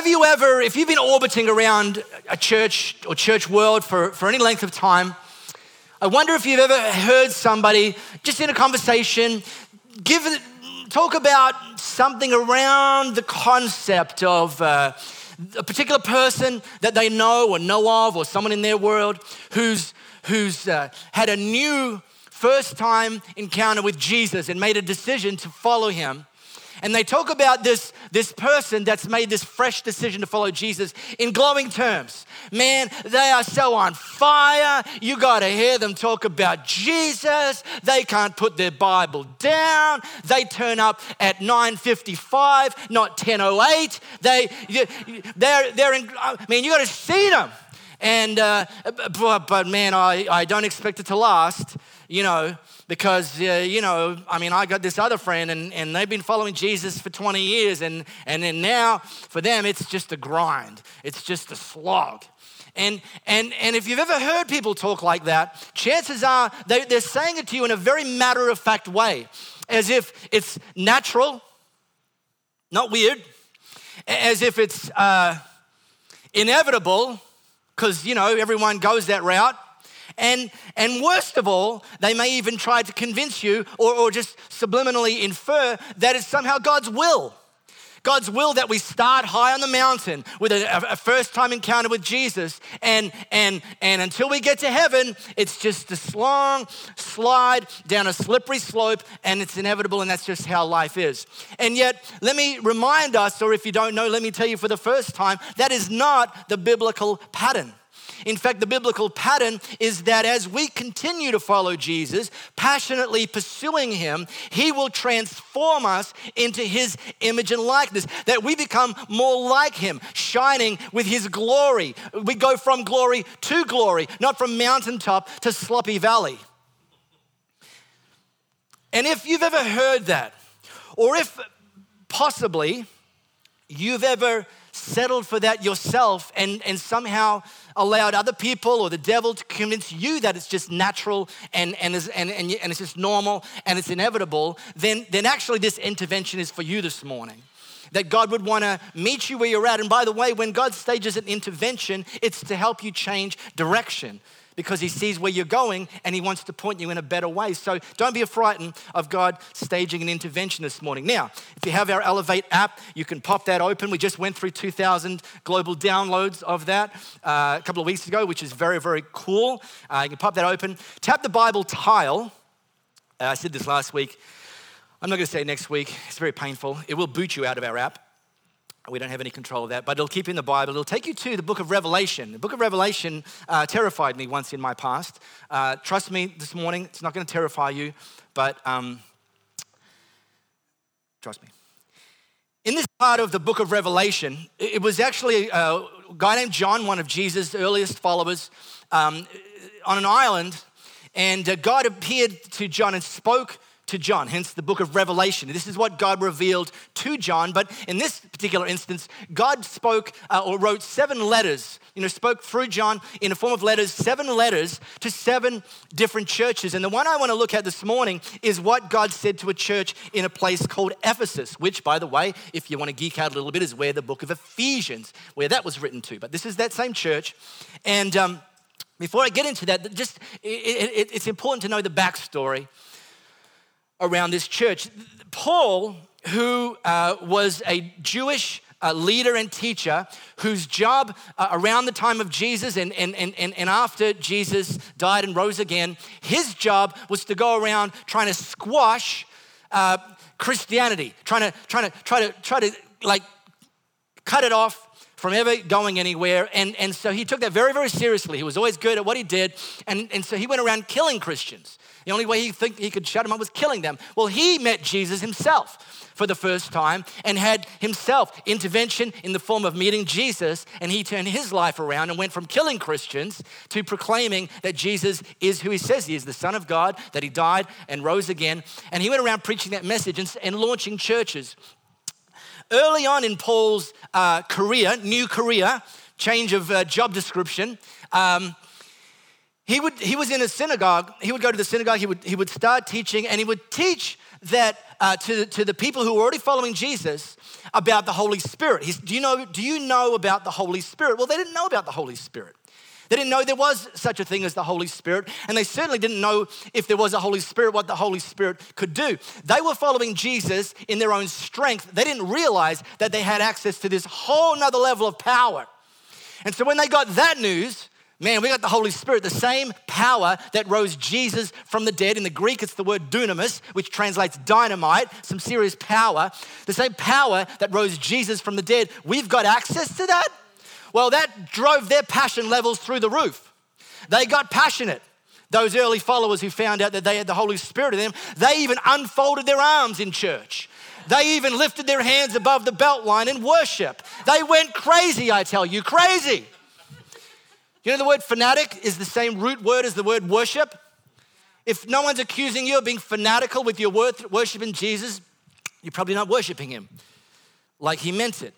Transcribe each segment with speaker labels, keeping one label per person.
Speaker 1: Have you ever, if you've been orbiting around a church or church world for, for any length of time, I wonder if you've ever heard somebody just in a conversation give talk about something around the concept of uh, a particular person that they know or know of, or someone in their world who's who's uh, had a new first time encounter with Jesus and made a decision to follow him. And they talk about this, this person that's made this fresh decision to follow Jesus in glowing terms. Man, they are so on fire. You got to hear them talk about Jesus. They can't put their Bible down. They turn up at 9:55, not 10:08. They, they're, they're in, I mean, you got to see them. And, uh, but, but man, I, I don't expect it to last, you know because, uh, you know, I mean, I got this other friend and, and they've been following Jesus for 20 years, and, and then now for them, it's just a grind, it's just a slog. And, and, and if you've ever heard people talk like that, chances are they, they're saying it to you in a very matter of fact way, as if it's natural, not weird, as if it's uh, inevitable, because, you know, everyone goes that route. And, and worst of all, they may even try to convince you or, or just subliminally infer that it's somehow God's will. God's will that we start high on the mountain with a, a, first time encounter with Jesus. And, and, and until we get to heaven, it's just a long slide down a slippery slope and it's inevitable, and that's just how life is. And yet, let me remind us, or if you don't know, let me tell you for the first time, that is not the biblical pattern. In fact, the biblical pattern is that as we continue to follow Jesus, passionately pursuing him, he will transform us into his image and likeness, that we become more like him, shining with his glory. We go from glory to glory, not from mountaintop to sloppy valley. And if you've ever heard that, or if possibly you've ever settled for that yourself and, and somehow allowed other people or the devil to convince you that it's just natural and, and, is, and, and, and it's just normal and it's inevitable, then, then actually this intervention is for you this morning that God would want to meet you where you're at. And by the way, when God stages an intervention, it's to help you change direction because he sees where you're going and he wants to point you in a better way. So don't be frightened of God staging an intervention this morning. Now, if you have our Elevate app, you can pop that open. We just went through 2,000 global downloads of that uh, a couple of weeks ago, which is very, very cool. Uh, you can pop that open. Tap the Bible tile. Uh, I said this last week. I'm not going to say next week. It's very painful. It will boot you out of our app. We don't have any control of that, but it'll keep you in the Bible. It'll take you to the book of Revelation. The book of Revelation uh, terrified me once in my past. Uh, trust me, this morning, it's not going to terrify you, but um, trust me. In this part of the book of Revelation, it was actually a guy named John, one of Jesus' earliest followers, um, on an island, and uh, God appeared to John and spoke to John, hence the book of Revelation. This is what God revealed to John, but in this particular instance, God spoke uh, or wrote seven letters, you know, spoke through John in a form of letters, seven letters to seven different churches. And the one I want to look at this morning is what God said to a church in a place called Ephesus, which, by the way, if you want to geek out a little bit, is where the book of Ephesians, where that was written to. But this is that same church. And um, before I get into that, just it, it, it's important to know the backstory around this church. Paul, who uh, was a Jewish uh, leader and teacher whose job uh, around the time of Jesus and, and, and, and after Jesus died and rose again, his job was to go around trying to squash uh, Christianity, trying to, trying to, try to, try to like cut it off from ever going anywhere. And, and so he took that very, very seriously. He was always good at what he did. And, and so he went around killing Christians. The only way he think he could shut them up was killing them. Well, he met Jesus himself for the first time and had himself intervention in the form of meeting Jesus. And he turned his life around and went from killing Christians to proclaiming that Jesus is who he says he is, the Son of God, that he died and rose again. And he went around preaching that message and, and launching churches early on in Paul's uh, career, new career, change of uh, job description, um, he, would, he was in a synagogue. He would go to the synagogue, he would, he would start teaching, and he would teach that uh, to, to the people who were already following Jesus about the Holy Spirit. He's, do, you know, do you know about the Holy Spirit? Well, they didn't know about the Holy Spirit. They didn't know there was such a thing as the Holy Spirit, and they certainly didn't know if there was a Holy Spirit, what the Holy Spirit could do. They were following Jesus in their own strength. They didn't realize that they had access to this whole nother level of power. And so when they got that news, Man, we got the Holy Spirit, the same power that rose Jesus from the dead. In the Greek, it's the word dunamis, which translates dynamite, some serious power. The same power that rose Jesus from the dead. We've got access to that. Well, that drove their passion levels through the roof. They got passionate. Those early followers who found out that they had the Holy Spirit in them, they even unfolded their arms in church. They even lifted their hands above the belt line in worship. They went crazy, I tell you, crazy. You know, the word fanatic is the same root word as the word worship. If no one's accusing you of being fanatical with your worship in Jesus, you're probably not worshiping him like he meant it.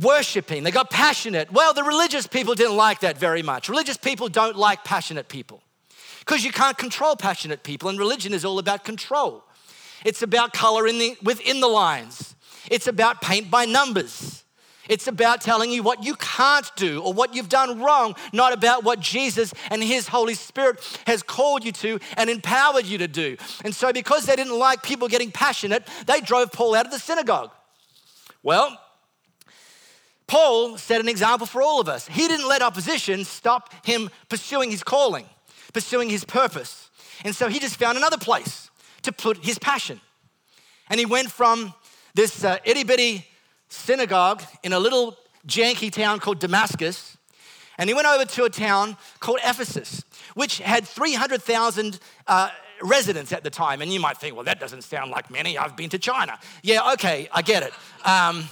Speaker 1: Worshipping, they got passionate. Well, the religious people didn't like that very much. Religious people don't like passionate people because you can't control passionate people, and religion is all about control. It's about color in the, within the lines, it's about paint by numbers. It's about telling you what you can't do or what you've done wrong, not about what Jesus and His Holy Spirit has called you to and empowered you to do. And so, because they didn't like people getting passionate, they drove Paul out of the synagogue. Well, Paul set an example for all of us. He didn't let opposition stop him pursuing his calling, pursuing his purpose. And so he just found another place to put his passion. And he went from this uh, itty bitty synagogue in a little janky town called Damascus. And he went over to a town called Ephesus, which had 300,000 uh, residents at the time. And you might think, well, that doesn't sound like many. I've been to China. Yeah, okay, I get it. Um,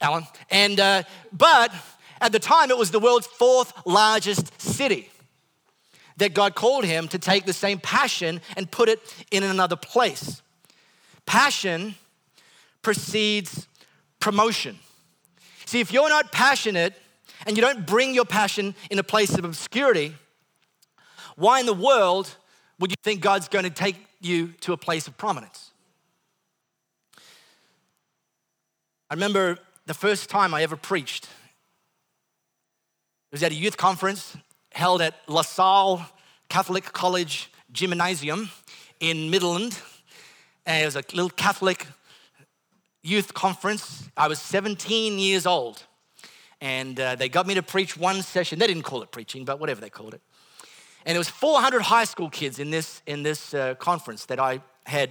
Speaker 1: Alan. And, uh, but at the time, it was the world's fourth largest city that God called him to take the same passion and put it in another place. Passion precedes promotion. See, if you're not passionate and you don't bring your passion in a place of obscurity, why in the world would you think God's going to take you to a place of prominence? I remember the first time I ever preached. It was at a youth conference held at La Salle Catholic College Gymnasium in Midland. And it was a little Catholic youth conference. I was 17 years old. And uh, they got me to preach one session. They didn't call it preaching, but whatever they called it. And it was 400 high school kids in this, in this uh, conference that I had,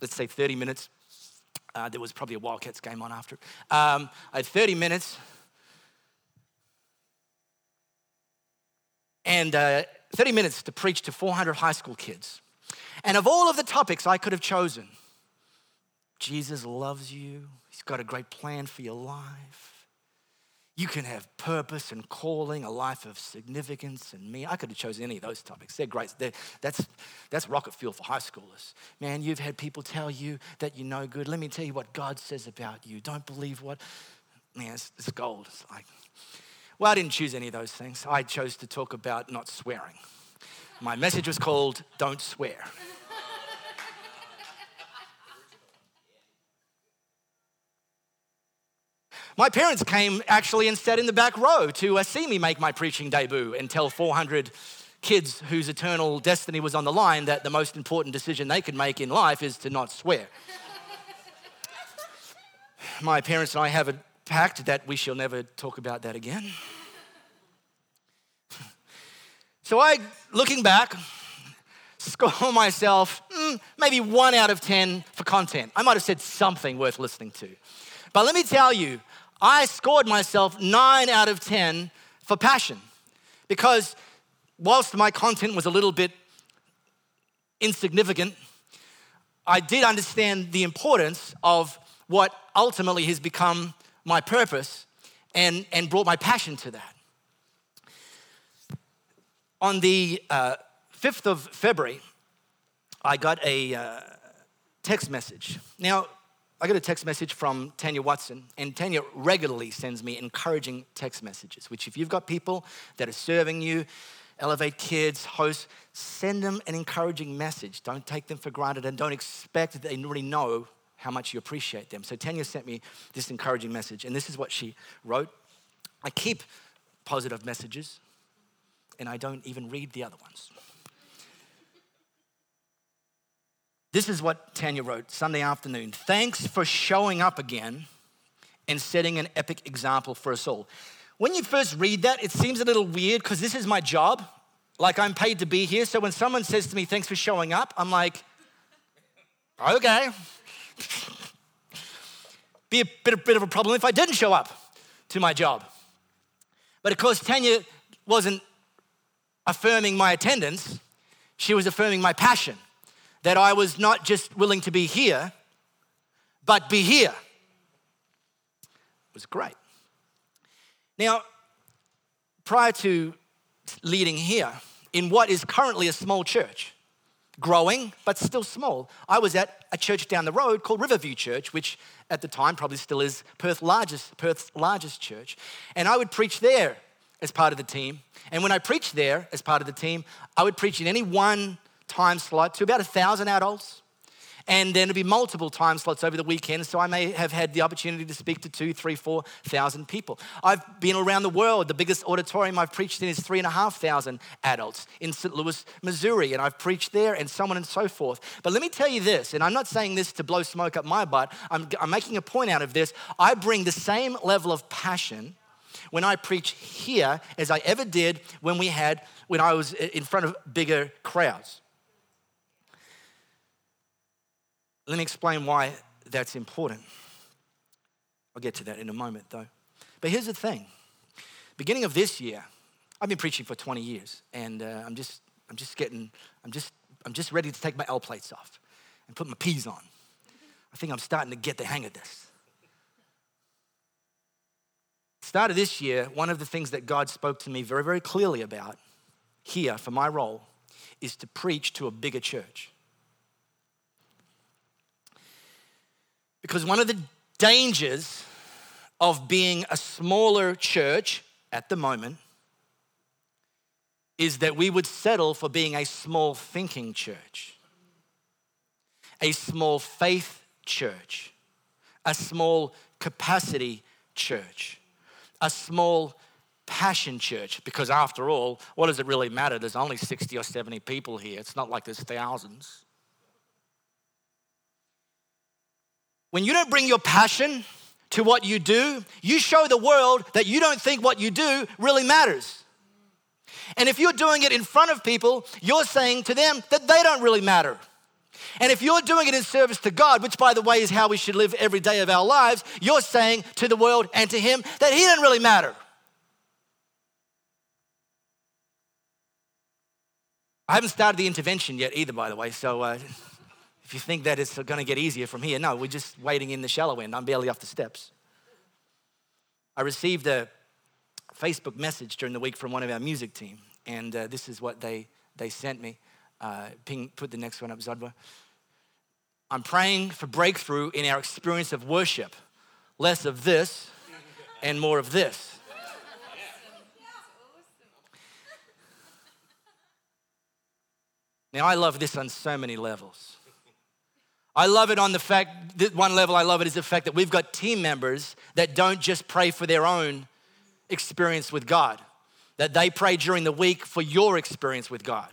Speaker 1: let's say, 30 minutes. Uh, there was probably a Wildcats game on after. Um, I had 30 minutes. And uh, 30 minutes to preach to 400 high school kids. And of all of the topics I could have chosen, Jesus loves you, He's got a great plan for your life. You can have purpose and calling, a life of significance and me. I could have chosen any of those topics. They're great. They're, that's, that's rocket fuel for high schoolers. Man, you've had people tell you that you're no good. Let me tell you what God says about you. Don't believe what, man, it's, it's gold. It's like, well, I didn't choose any of those things. I chose to talk about not swearing. My message was called Don't Swear. My parents came actually and sat in the back row to uh, see me make my preaching debut and tell 400 kids whose eternal destiny was on the line that the most important decision they could make in life is to not swear. my parents and I have a pact that we shall never talk about that again. so I, looking back, score myself mm, maybe one out of 10 for content. I might have said something worth listening to. But let me tell you, I scored myself nine out of 10 for passion because whilst my content was a little bit insignificant, I did understand the importance of what ultimately has become my purpose and, and brought my passion to that. On the uh, 5th of February, I got a uh, text message. Now, I got a text message from Tanya Watson, and Tanya regularly sends me encouraging text messages, which, if you've got people that are serving you, Elevate Kids, host, send them an encouraging message. Don't take them for granted and don't expect that they really know how much you appreciate them. So Tanya sent me this encouraging message, and this is what she wrote. I keep positive messages, and I don't even read the other ones. This is what Tanya wrote Sunday afternoon. Thanks for showing up again and setting an epic example for us all. When you first read that, it seems a little weird because this is my job. Like I'm paid to be here. So when someone says to me, thanks for showing up, I'm like, okay. Be a bit, bit of a problem if I didn't show up to my job. But of course, Tanya wasn't affirming my attendance, she was affirming my passion that I was not just willing to be here, but be here. It was great. Now, prior to leading here, in what is currently a small church, growing but still small, I was at a church down the road called Riverview Church, which at the time probably still is Perth's largest, Perth's largest church. And I would preach there as part of the team. And when I preached there as part of the team, I would preach in any one time slot to about a thousand adults, and then it'd be multiple time slots over the weekend. So I may have had the opportunity to speak to two, three, four thousand people. I've been around the world. The biggest auditorium I've preached in is three and a half thousand adults in St. Louis, Missouri, and I've preached there, and so on and so forth. But let me tell you this, and I'm not saying this to blow smoke up my butt. I'm, I'm making a point out of this. I bring the same level of passion when I preach here as I ever did when we had when I was in front of bigger crowds. Let me explain why that's important. I'll get to that in a moment, though. But here's the thing beginning of this year, I've been preaching for 20 years, and uh, I'm just, I'm just getting, I'm just, I'm just ready to take my L plates off and put my P's on. I think I'm starting to get the hang of this. Start of this year, one of the things that God spoke to me very, very clearly about here for my role is to preach to a bigger church. Because one of the dangers of being a smaller church at the moment is that we would settle for being a small thinking church, a small faith church, a small capacity church, a small passion church. Because after all, what does it really matter? There's only 60 or 70 people here, it's not like there's thousands. When you don't bring your passion to what you do, you show the world that you don't think what you do really matters. And if you're doing it in front of people, you're saying to them that they don't really matter. And if you're doing it in service to God, which by the way is how we should live every day of our lives, you're saying to the world and to Him that He doesn't really matter. I haven't started the intervention yet either, by the way, so uh, if you think that it's going to get easier from here, no, we're just waiting in the shallow end. I'm barely off the steps. I received a Facebook message during the week from one of our music team, and uh, this is what they, they sent me. Uh, ping, put the next one up, Zodwa. I'm praying for breakthrough in our experience of worship. Less of this and more of this. Now, I love this on so many levels. I love it on the fact that one level I love it is the fact that we've got team members that don't just pray for their own experience with God, that they pray during the week for your experience with God.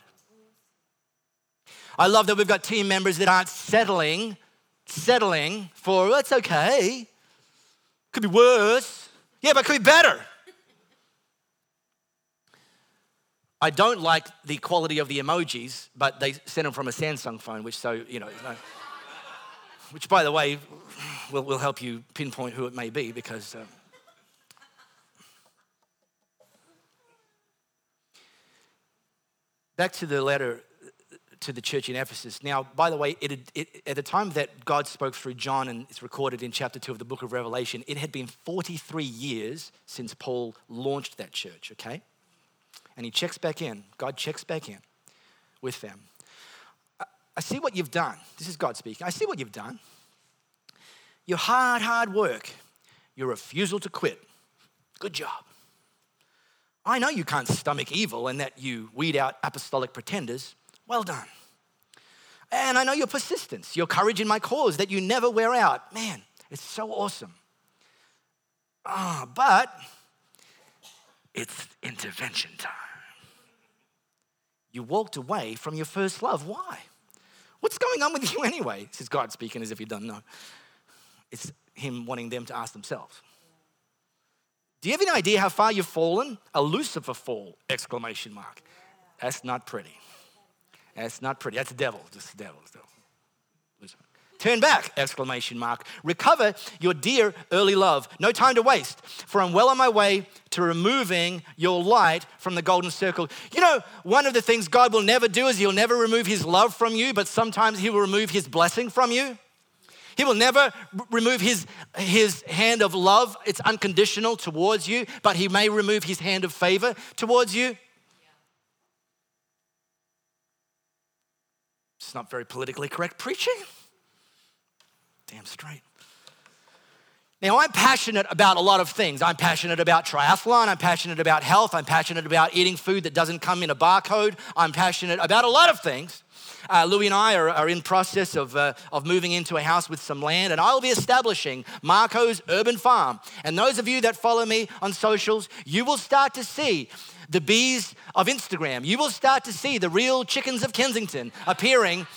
Speaker 1: I love that we've got team members that aren't settling, settling for, well, it's okay. Could be worse. Yeah, but could be better. I don't like the quality of the emojis, but they send them from a Samsung phone, which so, you know which, by the way, will, will help you pinpoint who it may be because. Uh, back to the letter to the church in Ephesus. Now, by the way, it, it, at the time that God spoke through John, and it's recorded in chapter 2 of the book of Revelation, it had been 43 years since Paul launched that church, okay? And he checks back in. God checks back in with them. I see what you've done. This is God speaking. I see what you've done. Your hard, hard work, your refusal to quit. Good job. I know you can't stomach evil and that you weed out apostolic pretenders. Well done. And I know your persistence, your courage in my cause that you never wear out. Man, it's so awesome. Ah, oh, but it's intervention time. You walked away from your first love. Why? What's going on with you anyway? This is God speaking as if He doesn't know. It's Him wanting them to ask themselves. Do you have any idea how far you've fallen? A Lucifer fall! Exclamation mark. That's not pretty. That's not pretty. That's the devil. Just the devil. Devil. Turn back! Exclamation mark. Recover your dear early love. No time to waste, for I'm well on my way to removing your light from the golden circle. You know, one of the things God will never do is He'll never remove His love from you, but sometimes He will remove His blessing from you. He will never remove his, his hand of love. It's unconditional towards you, but he may remove his hand of favor towards you. It's not very politically correct preaching. Damn straight. Now, I'm passionate about a lot of things. I'm passionate about triathlon. I'm passionate about health. I'm passionate about eating food that doesn't come in a barcode. I'm passionate about a lot of things. Uh, Louis and I are, are in process of, uh, of moving into a house with some land, and I'll be establishing Marco's Urban Farm. And those of you that follow me on socials, you will start to see the bees of Instagram. You will start to see the real chickens of Kensington appearing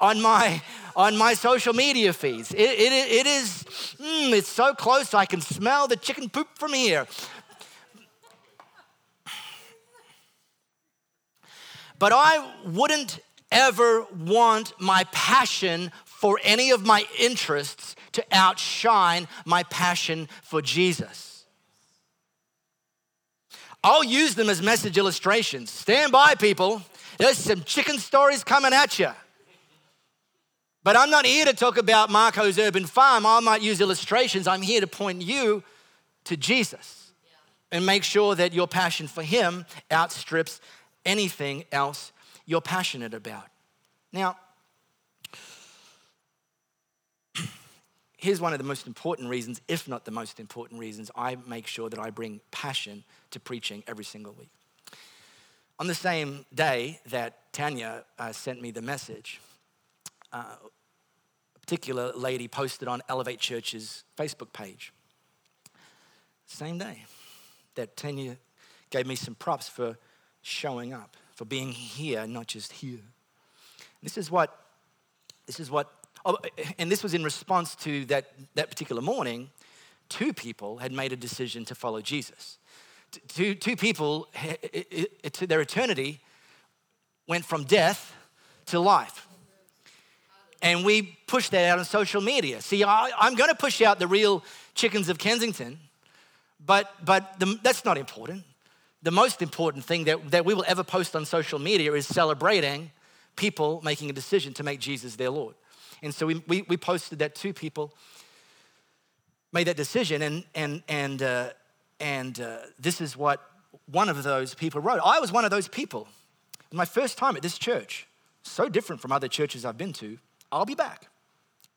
Speaker 1: on my on my social media feeds. It, it, it is, mm, it's so close I can smell the chicken poop from here. But I wouldn't ever want my passion for any of my interests to outshine my passion for Jesus. I'll use them as message illustrations. Stand by, people. There's some chicken stories coming at you. But I'm not here to talk about Marco's urban farm. I might use illustrations. I'm here to point you to Jesus and make sure that your passion for Him outstrips anything else you're passionate about. Now, here's one of the most important reasons, if not the most important reasons, I make sure that I bring passion to preaching every single week. On the same day that Tanya uh, sent me the message, uh, particular lady posted on Elevate Church's Facebook page. Same day that Tanya gave me some props for showing up for being here, not just here. This is what, this is what, oh, and this was in response to that, that particular morning, two people had made a decision to follow Jesus. Two, two people, to their eternity, went from death to life. And we push that out on social media. See, I, am going to push out the real chickens of Kensington, but, but the, that's not important the most important thing that, that we will ever post on social media is celebrating people making a decision to make Jesus their Lord. And so we, we, we posted that two people made that decision, and, and, and, uh, and uh, this is what one of those people wrote. I was one of those people. My first time at this church, so different from other churches I've been to, I'll be back.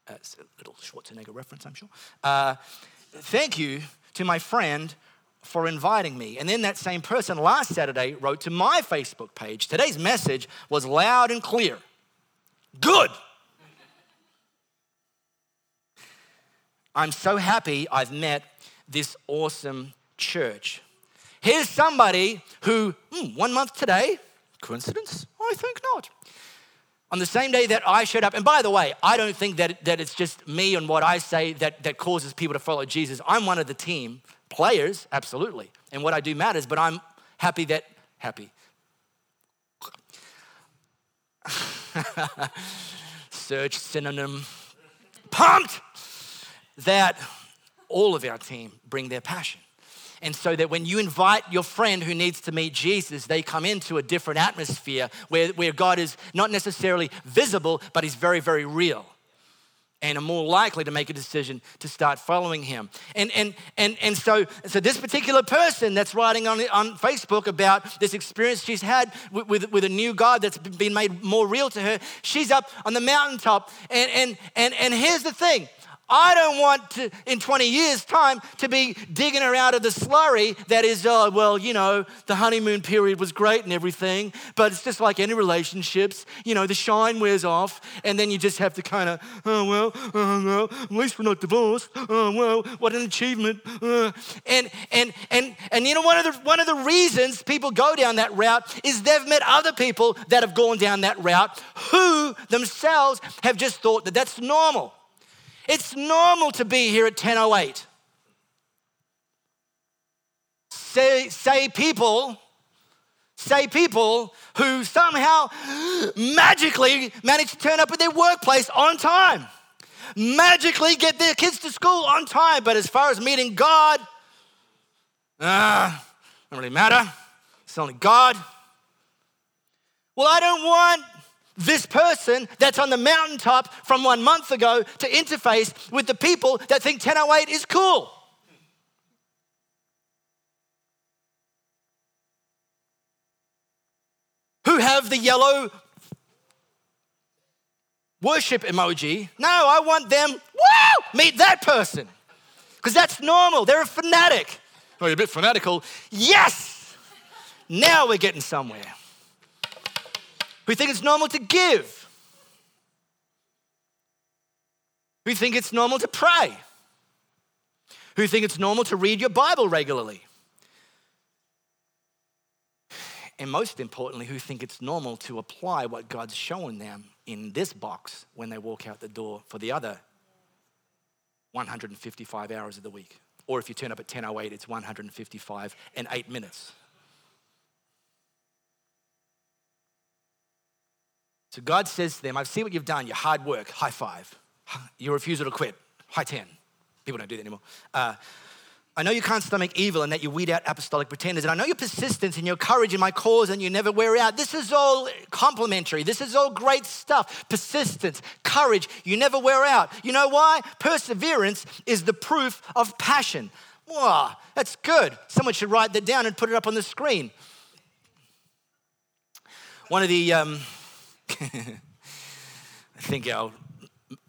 Speaker 1: It's a little Schwarzenegger reference, I'm sure. Uh, thank you to my friend for inviting me. And then that same person last Saturday wrote to my Facebook page. Today's message was loud and clear. Good. I'm so happy I've met this awesome church. Here's somebody who, hmm, one month today, coincidence? I think not. On the same day that I showed up, and by the way, I don't think that, that it's just me and what I say that, that causes people to follow Jesus. I'm one of the team Players, absolutely. And what I do matters, but I'm happy that, happy. Search synonym. Pumped that all of our team bring their passion. And so that when you invite your friend who needs to meet Jesus, they come into a different atmosphere where, where God is not necessarily visible, but He's very, very real and are more likely to make a decision to start following him. And, and, and, and so, so this particular person that's writing on, on Facebook about this experience she's had with, with, with, a new God that's been made more real to her, she's up on the mountaintop. And, and, and, and here's the thing I don't want to, in 20 years' time, to be digging her out of the slurry that is, oh, well, you know, the honeymoon period was great and everything, but it's just like any relationships. You know, the shine wears off, and then you just have to kind of, oh, well, oh, well, at least we're not divorced. Oh, well, what an achievement. Uh. And, and, and, and, you know, one of, the, one of the reasons people go down that route is they've met other people that have gone down that route who themselves have just thought that that's normal. It's normal to be here at 10:08. Say, say people, say people who somehow magically manage to turn up at their workplace on time, magically get their kids to school on time. But as far as meeting God, uh, don't really matter. It's only God. Well, I don't want this person that's on the mountaintop from one month ago to interface with the people that think 1008 is cool. Who have the yellow worship emoji. No, I want them, woo, meet that person. Because that's normal. They're a fanatic. Oh, you're a bit fanatical. Yes! Now we're getting somewhere who think it's normal to give, who think it's normal to pray, who think it's normal to read your Bible regularly. And most importantly, who think it's normal to apply what God's shown them in this box when they walk out the door for the other 155 hours of the week. Or if you turn up at 10.08, it's 155 and 8 minutes. So God says to them, I see what you've done, your hard work, high five. Your refusal to quit, high 10. People don't do that anymore. Uh, I know you can't stomach evil and that you weed out apostolic pretenders. And I know your persistence and your courage in my cause and you never wear out. This is all complimentary. This is all great stuff. Persistence, courage, you never wear out. You know why? Perseverance is the proof of passion. Wow, that's good. Someone should write that down and put it up on the screen. One of the. Um, I think our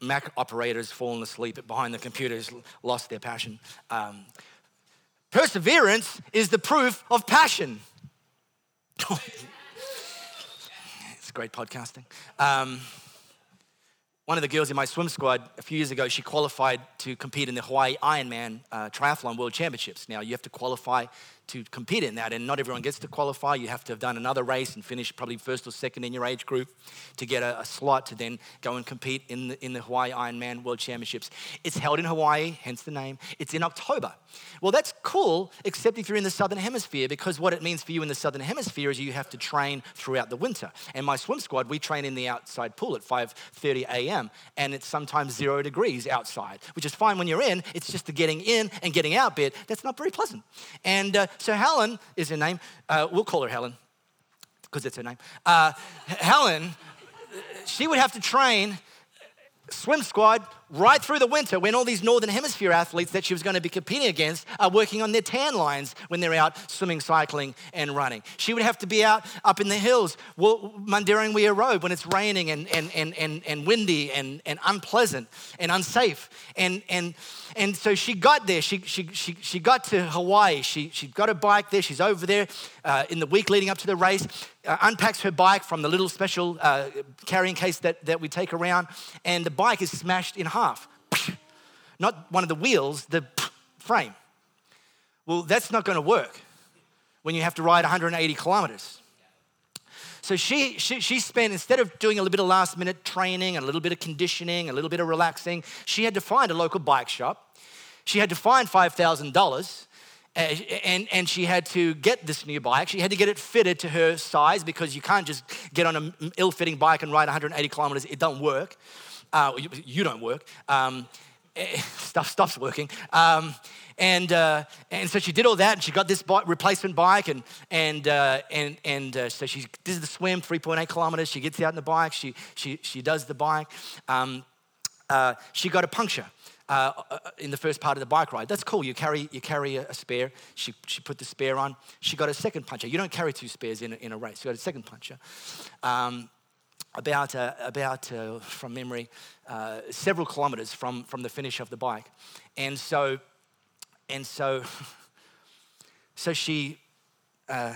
Speaker 1: Mac operators fallen asleep behind the computers, lost their passion. Um, perseverance is the proof of passion. it's great podcasting. Um, one of the girls in my swim squad a few years ago, she qualified to compete in the Hawaii Ironman uh, Triathlon World Championships. Now, you have to qualify to compete in that. And not everyone gets to qualify. You have to have done another race and finish probably first or second in your age group to get a, a slot to then go and compete in the, in the Hawaii Ironman World Championships. It's held in Hawaii, hence the name. It's in October. Well, that's cool, except if you're in the Southern Hemisphere, because what it means for you in the Southern Hemisphere is you have to train throughout the winter. And my swim squad, we train in the outside pool at 5.30 a.m. And it's sometimes zero degrees outside, which is fine when you're in. It's just the getting in and getting out bit that's not very pleasant. And uh, so Helen is her name. Uh, we'll call her Helen because it's her name. Uh, Helen, she would have to train swim squad right through the winter when all these Northern Hemisphere athletes that she was going to be competing against are working on their tan lines when they're out swimming, cycling, and running. She would have to be out up in the hills, Mundaring Road when it's raining and, and, and, and, and windy and, and unpleasant and unsafe. And, and, and so she got there. She, she, she, she got to Hawaii. She, she got a bike there. She's over there uh, in the week leading up to the race, uh, unpacks her bike from the little special uh, carrying case that, that we take around, and the bike is smashed in half. Not one of the wheels, the frame. Well, that's not going to work when you have to ride 180 kilometers. So she, she, she spent, instead of doing a little bit of last minute training, a little bit of conditioning, a little bit of relaxing, she had to find a local bike shop. She had to find $5,000 and, and she had to get this new bike. She had to get it fitted to her size because you can't just get on an ill fitting bike and ride 180 kilometers. It don't work. Uh, you, you, don't work. Um, stuff stops working. Um, and, uh, and so she did all that, and she got this bike, replacement bike, and, and, uh, and, and uh, so she does the swim, 3.8 kilometers. She gets out on the bike, she, she, she does the bike. Um, uh, she got a puncture. Uh, uh, in the first part of the bike ride. That's cool. You carry, you carry a, a, spare. She, she put the spare on. She got a second puncture. You don't carry two spares in a, in a race. You got a second puncture. Um, about, uh, about uh, from memory, uh, several kilometers from, from the finish of the bike. And so, and so, so she, uh,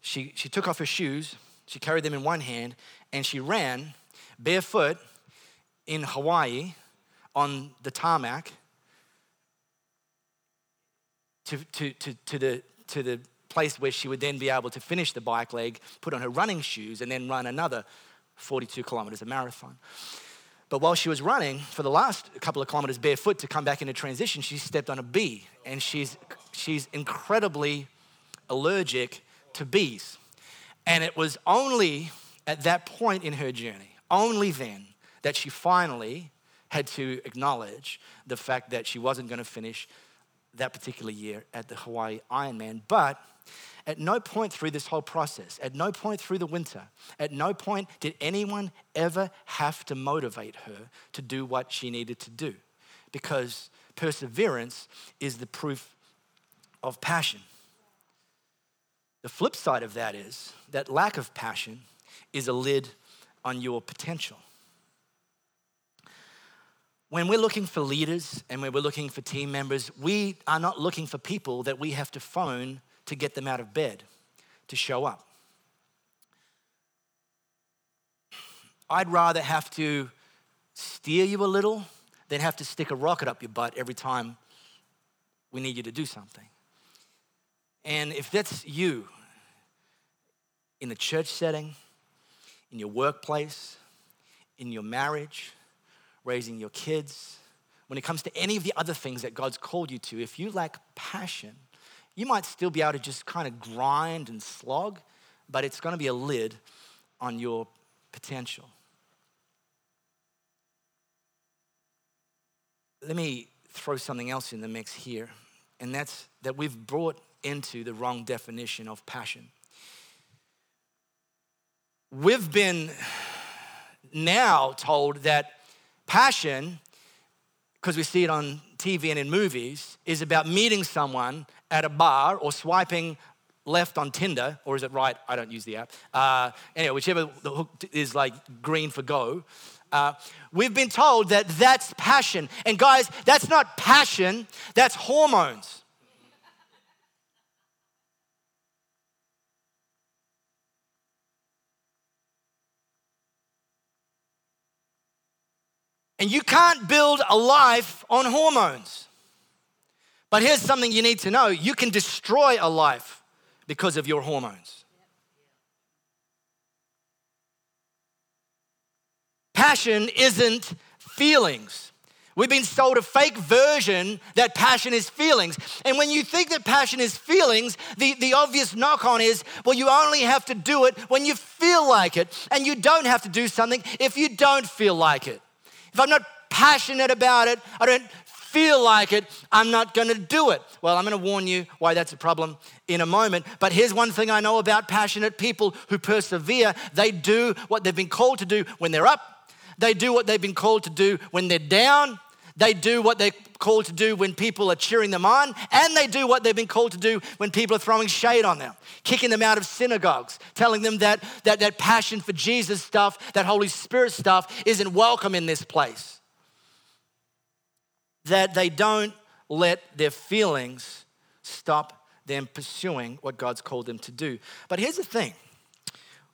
Speaker 1: she, she took off her shoes, she carried them in one hand, and she ran barefoot in Hawaii on the tarmac to, to, to, to, the, to the place where she would then be able to finish the bike leg, put on her running shoes, and then run another 42 kilometers, a marathon. But while she was running for the last couple of kilometers barefoot to come back into transition, she stepped on a bee, and she's, she's incredibly allergic to bees. And it was only at that point in her journey, only then, that she finally had to acknowledge the fact that she wasn't going to finish that particular year at the Hawaii Ironman. But at no point through this whole process, at no point through the winter, at no point did anyone ever have to motivate her to do what she needed to do because perseverance is the proof of passion. The flip side of that is that lack of passion is a lid on your potential. When we're looking for leaders and when we're looking for team members, we are not looking for people that we have to phone to get them out of bed to show up. I'd rather have to steer you a little than have to stick a rocket up your butt every time we need you to do something. And if that's you in the church setting, in your workplace, in your marriage, raising your kids, when it comes to any of the other things that God's called you to, if you lack passion, you might still be able to just kind of grind and slog, but it's going to be a lid on your potential. Let me throw something else in the mix here, and that's that we've brought into the wrong definition of passion. We've been now told that passion, because we see it on TV and in movies, is about meeting someone at a bar or swiping left on Tinder, or is it right? I don't use the app. Uh, anyway, whichever the hook is like green for go. Uh, we've been told that that's passion. And guys, that's not passion, that's hormones. And you can't build a life on hormones. But here's something you need to know you can destroy a life because of your hormones. Passion isn't feelings. We've been sold a fake version that passion is feelings. And when you think that passion is feelings, the, the obvious knock on is well, you only have to do it when you feel like it. And you don't have to do something if you don't feel like it. If I'm not passionate about it, I don't feel like it, I'm not going to do it. Well, I'm going to warn you why that's a problem in a moment. But here's one thing I know about passionate people who persevere they do what they've been called to do when they're up, they do what they've been called to do when they're down. They do what they're called to do when people are cheering them on, and they do what they've been called to do when people are throwing shade on them, kicking them out of synagogues, telling them that that, that passion for Jesus stuff, that Holy Spirit stuff, isn't welcome in this place that they don't let their feelings stop them pursuing what God's called them to do. But here's the thing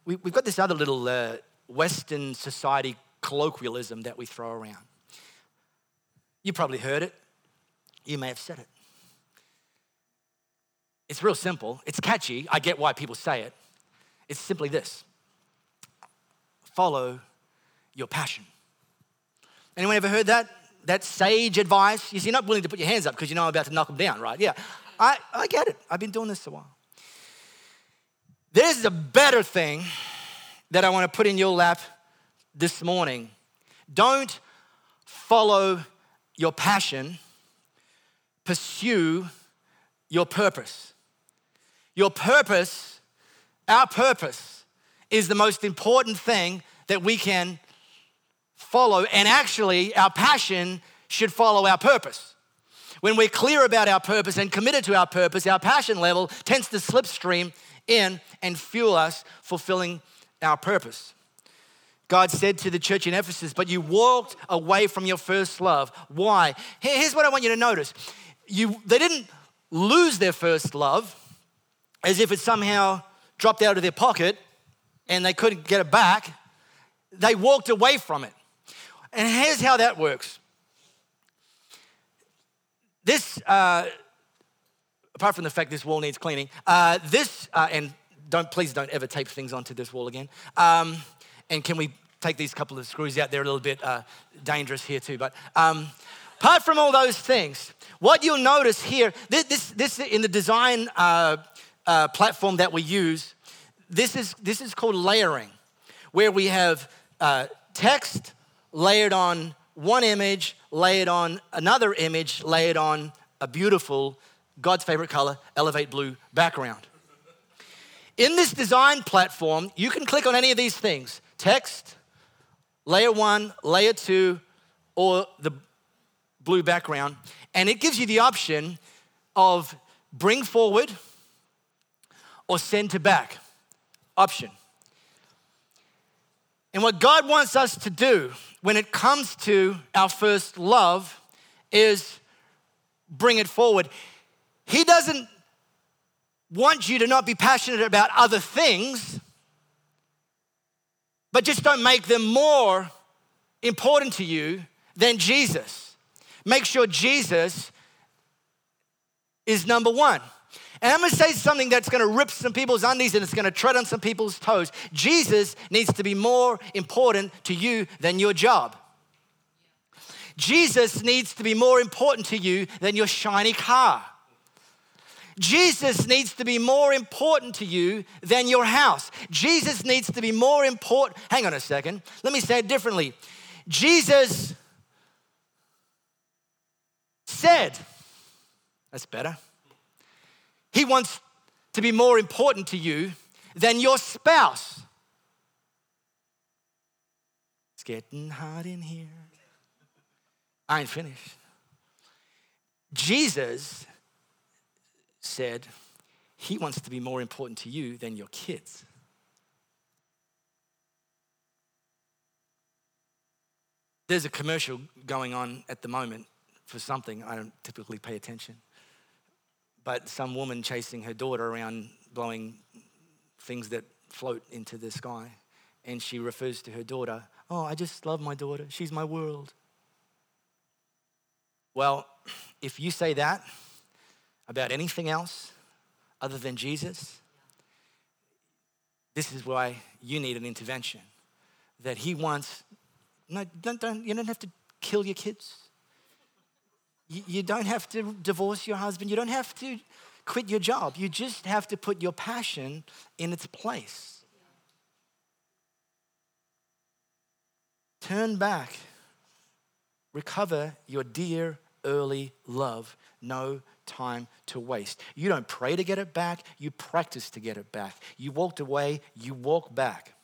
Speaker 1: we, have got this other little uh, Western society colloquialism that we throw around. You probably heard it, you may have said it. It's real simple, it's catchy. I get why people say it. It's simply this follow your passion. Anyone ever heard that? That sage advice. You're not willing to put your hands up because you know I'm about to knock them down, right? Yeah, I, I get it. I've been doing this a while. There's a better thing that I want to put in your lap this morning. Don't follow your passion, pursue your purpose. Your purpose, our purpose, is the most important thing that we can follow, and actually, our passion should follow our purpose. When we're clear about our purpose and committed to our purpose, our passion level tends to slipstream in and fuel us fulfilling our purpose. God said to the church in Ephesus, but you walked away from your first love. Why? Here's what I want you to notice. You, they didn't lose their first love as if it somehow dropped out of their pocket and they couldn't get it back. They walked away from it. And here's how that works. This, uh, apart from the fact this wall needs cleaning, uh, this, uh, and don't please don't ever tape things onto this wall again. Um, and can we take these couple of screws out? They're a little bit uh, dangerous here too. But um, apart from all those things, what you'll notice here, this, this, this in the design uh, uh, platform that we use, this is, this is called layering, where we have text layered on one image, lay it on another image, lay it on a beautiful, God's favorite color, elevate blue background. In this design platform, you can click on any of these things text, layer one, layer two, or the blue background, and it gives you the option of bring forward or send to back option. And what God wants us to do when it comes to our first love is bring it forward. He doesn't want you to not be passionate about other things, but just don't make them more important to you than Jesus. Make sure Jesus is number one. And I'm gonna say something that's gonna rip some people's undies and it's gonna tread on some people's toes. Jesus needs to be more important to you than your job. Jesus needs to be more important to you than your shiny car. Jesus needs to be more important to you than your house. Jesus needs to be more important. Hang on a second. Let me say it differently. Jesus said, that's better. He wants to be more important to you than your spouse. It's getting hot in here. I ain't finished. Jesus said he wants to be more important to you than your kids. There's a commercial going on at the moment for something. I don't typically pay attention but some woman chasing her daughter around blowing things that float into the sky. And she refers to her daughter, Oh, I just love my daughter. She's my world. Well, if you say that about anything else other than Jesus, this is why you need an intervention. That He wants, no, don't, don't, you don't have to kill your kids. You don't have to divorce your husband. You don't have to quit your job. You just have to put your passion in its place. Turn back. Recover your dear early love. No time to waste. You don't pray to get it back, you practice to get it back. You walked away, you walk back.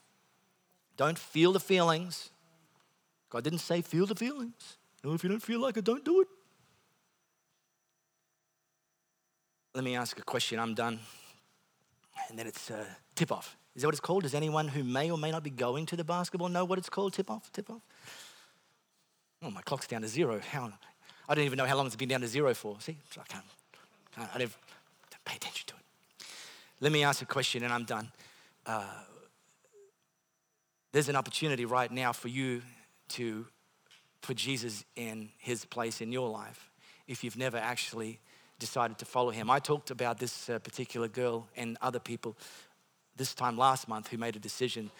Speaker 1: Don't feel the feelings. God didn't say feel the feelings. No, if you don't feel like it, don't do it. Let me ask a question. I'm done. And then it's a tip off. Is that what it's called? Does anyone who may or may not be going to the basketball know what it's called? Tip off? Tip off? Oh, my clock's down to zero. How? I don't even know how long it's been down to zero for. See? I can't. can't I don't, don't pay attention to it. Let me ask a question and I'm done. Uh, there's an opportunity right now for you to put Jesus in his place in your life if you've never actually decided to follow him. I talked about this uh, particular girl and other people this time last month who made a decision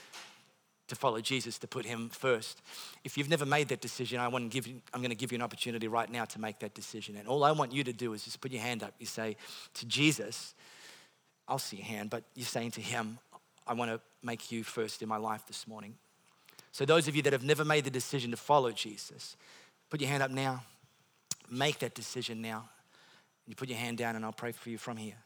Speaker 1: to follow Jesus, to put him first. If you've never made that decision, I want to give you, I'm going to give you an opportunity right now to make that decision. And all I want you to do is just put your hand up. You say to Jesus, I'll see your hand, but you're saying to him, I want to make you first in my life this morning. So, those of you that have never made the decision to follow Jesus, put your hand up now. Make that decision now. You put your hand down and I'll pray for you from here.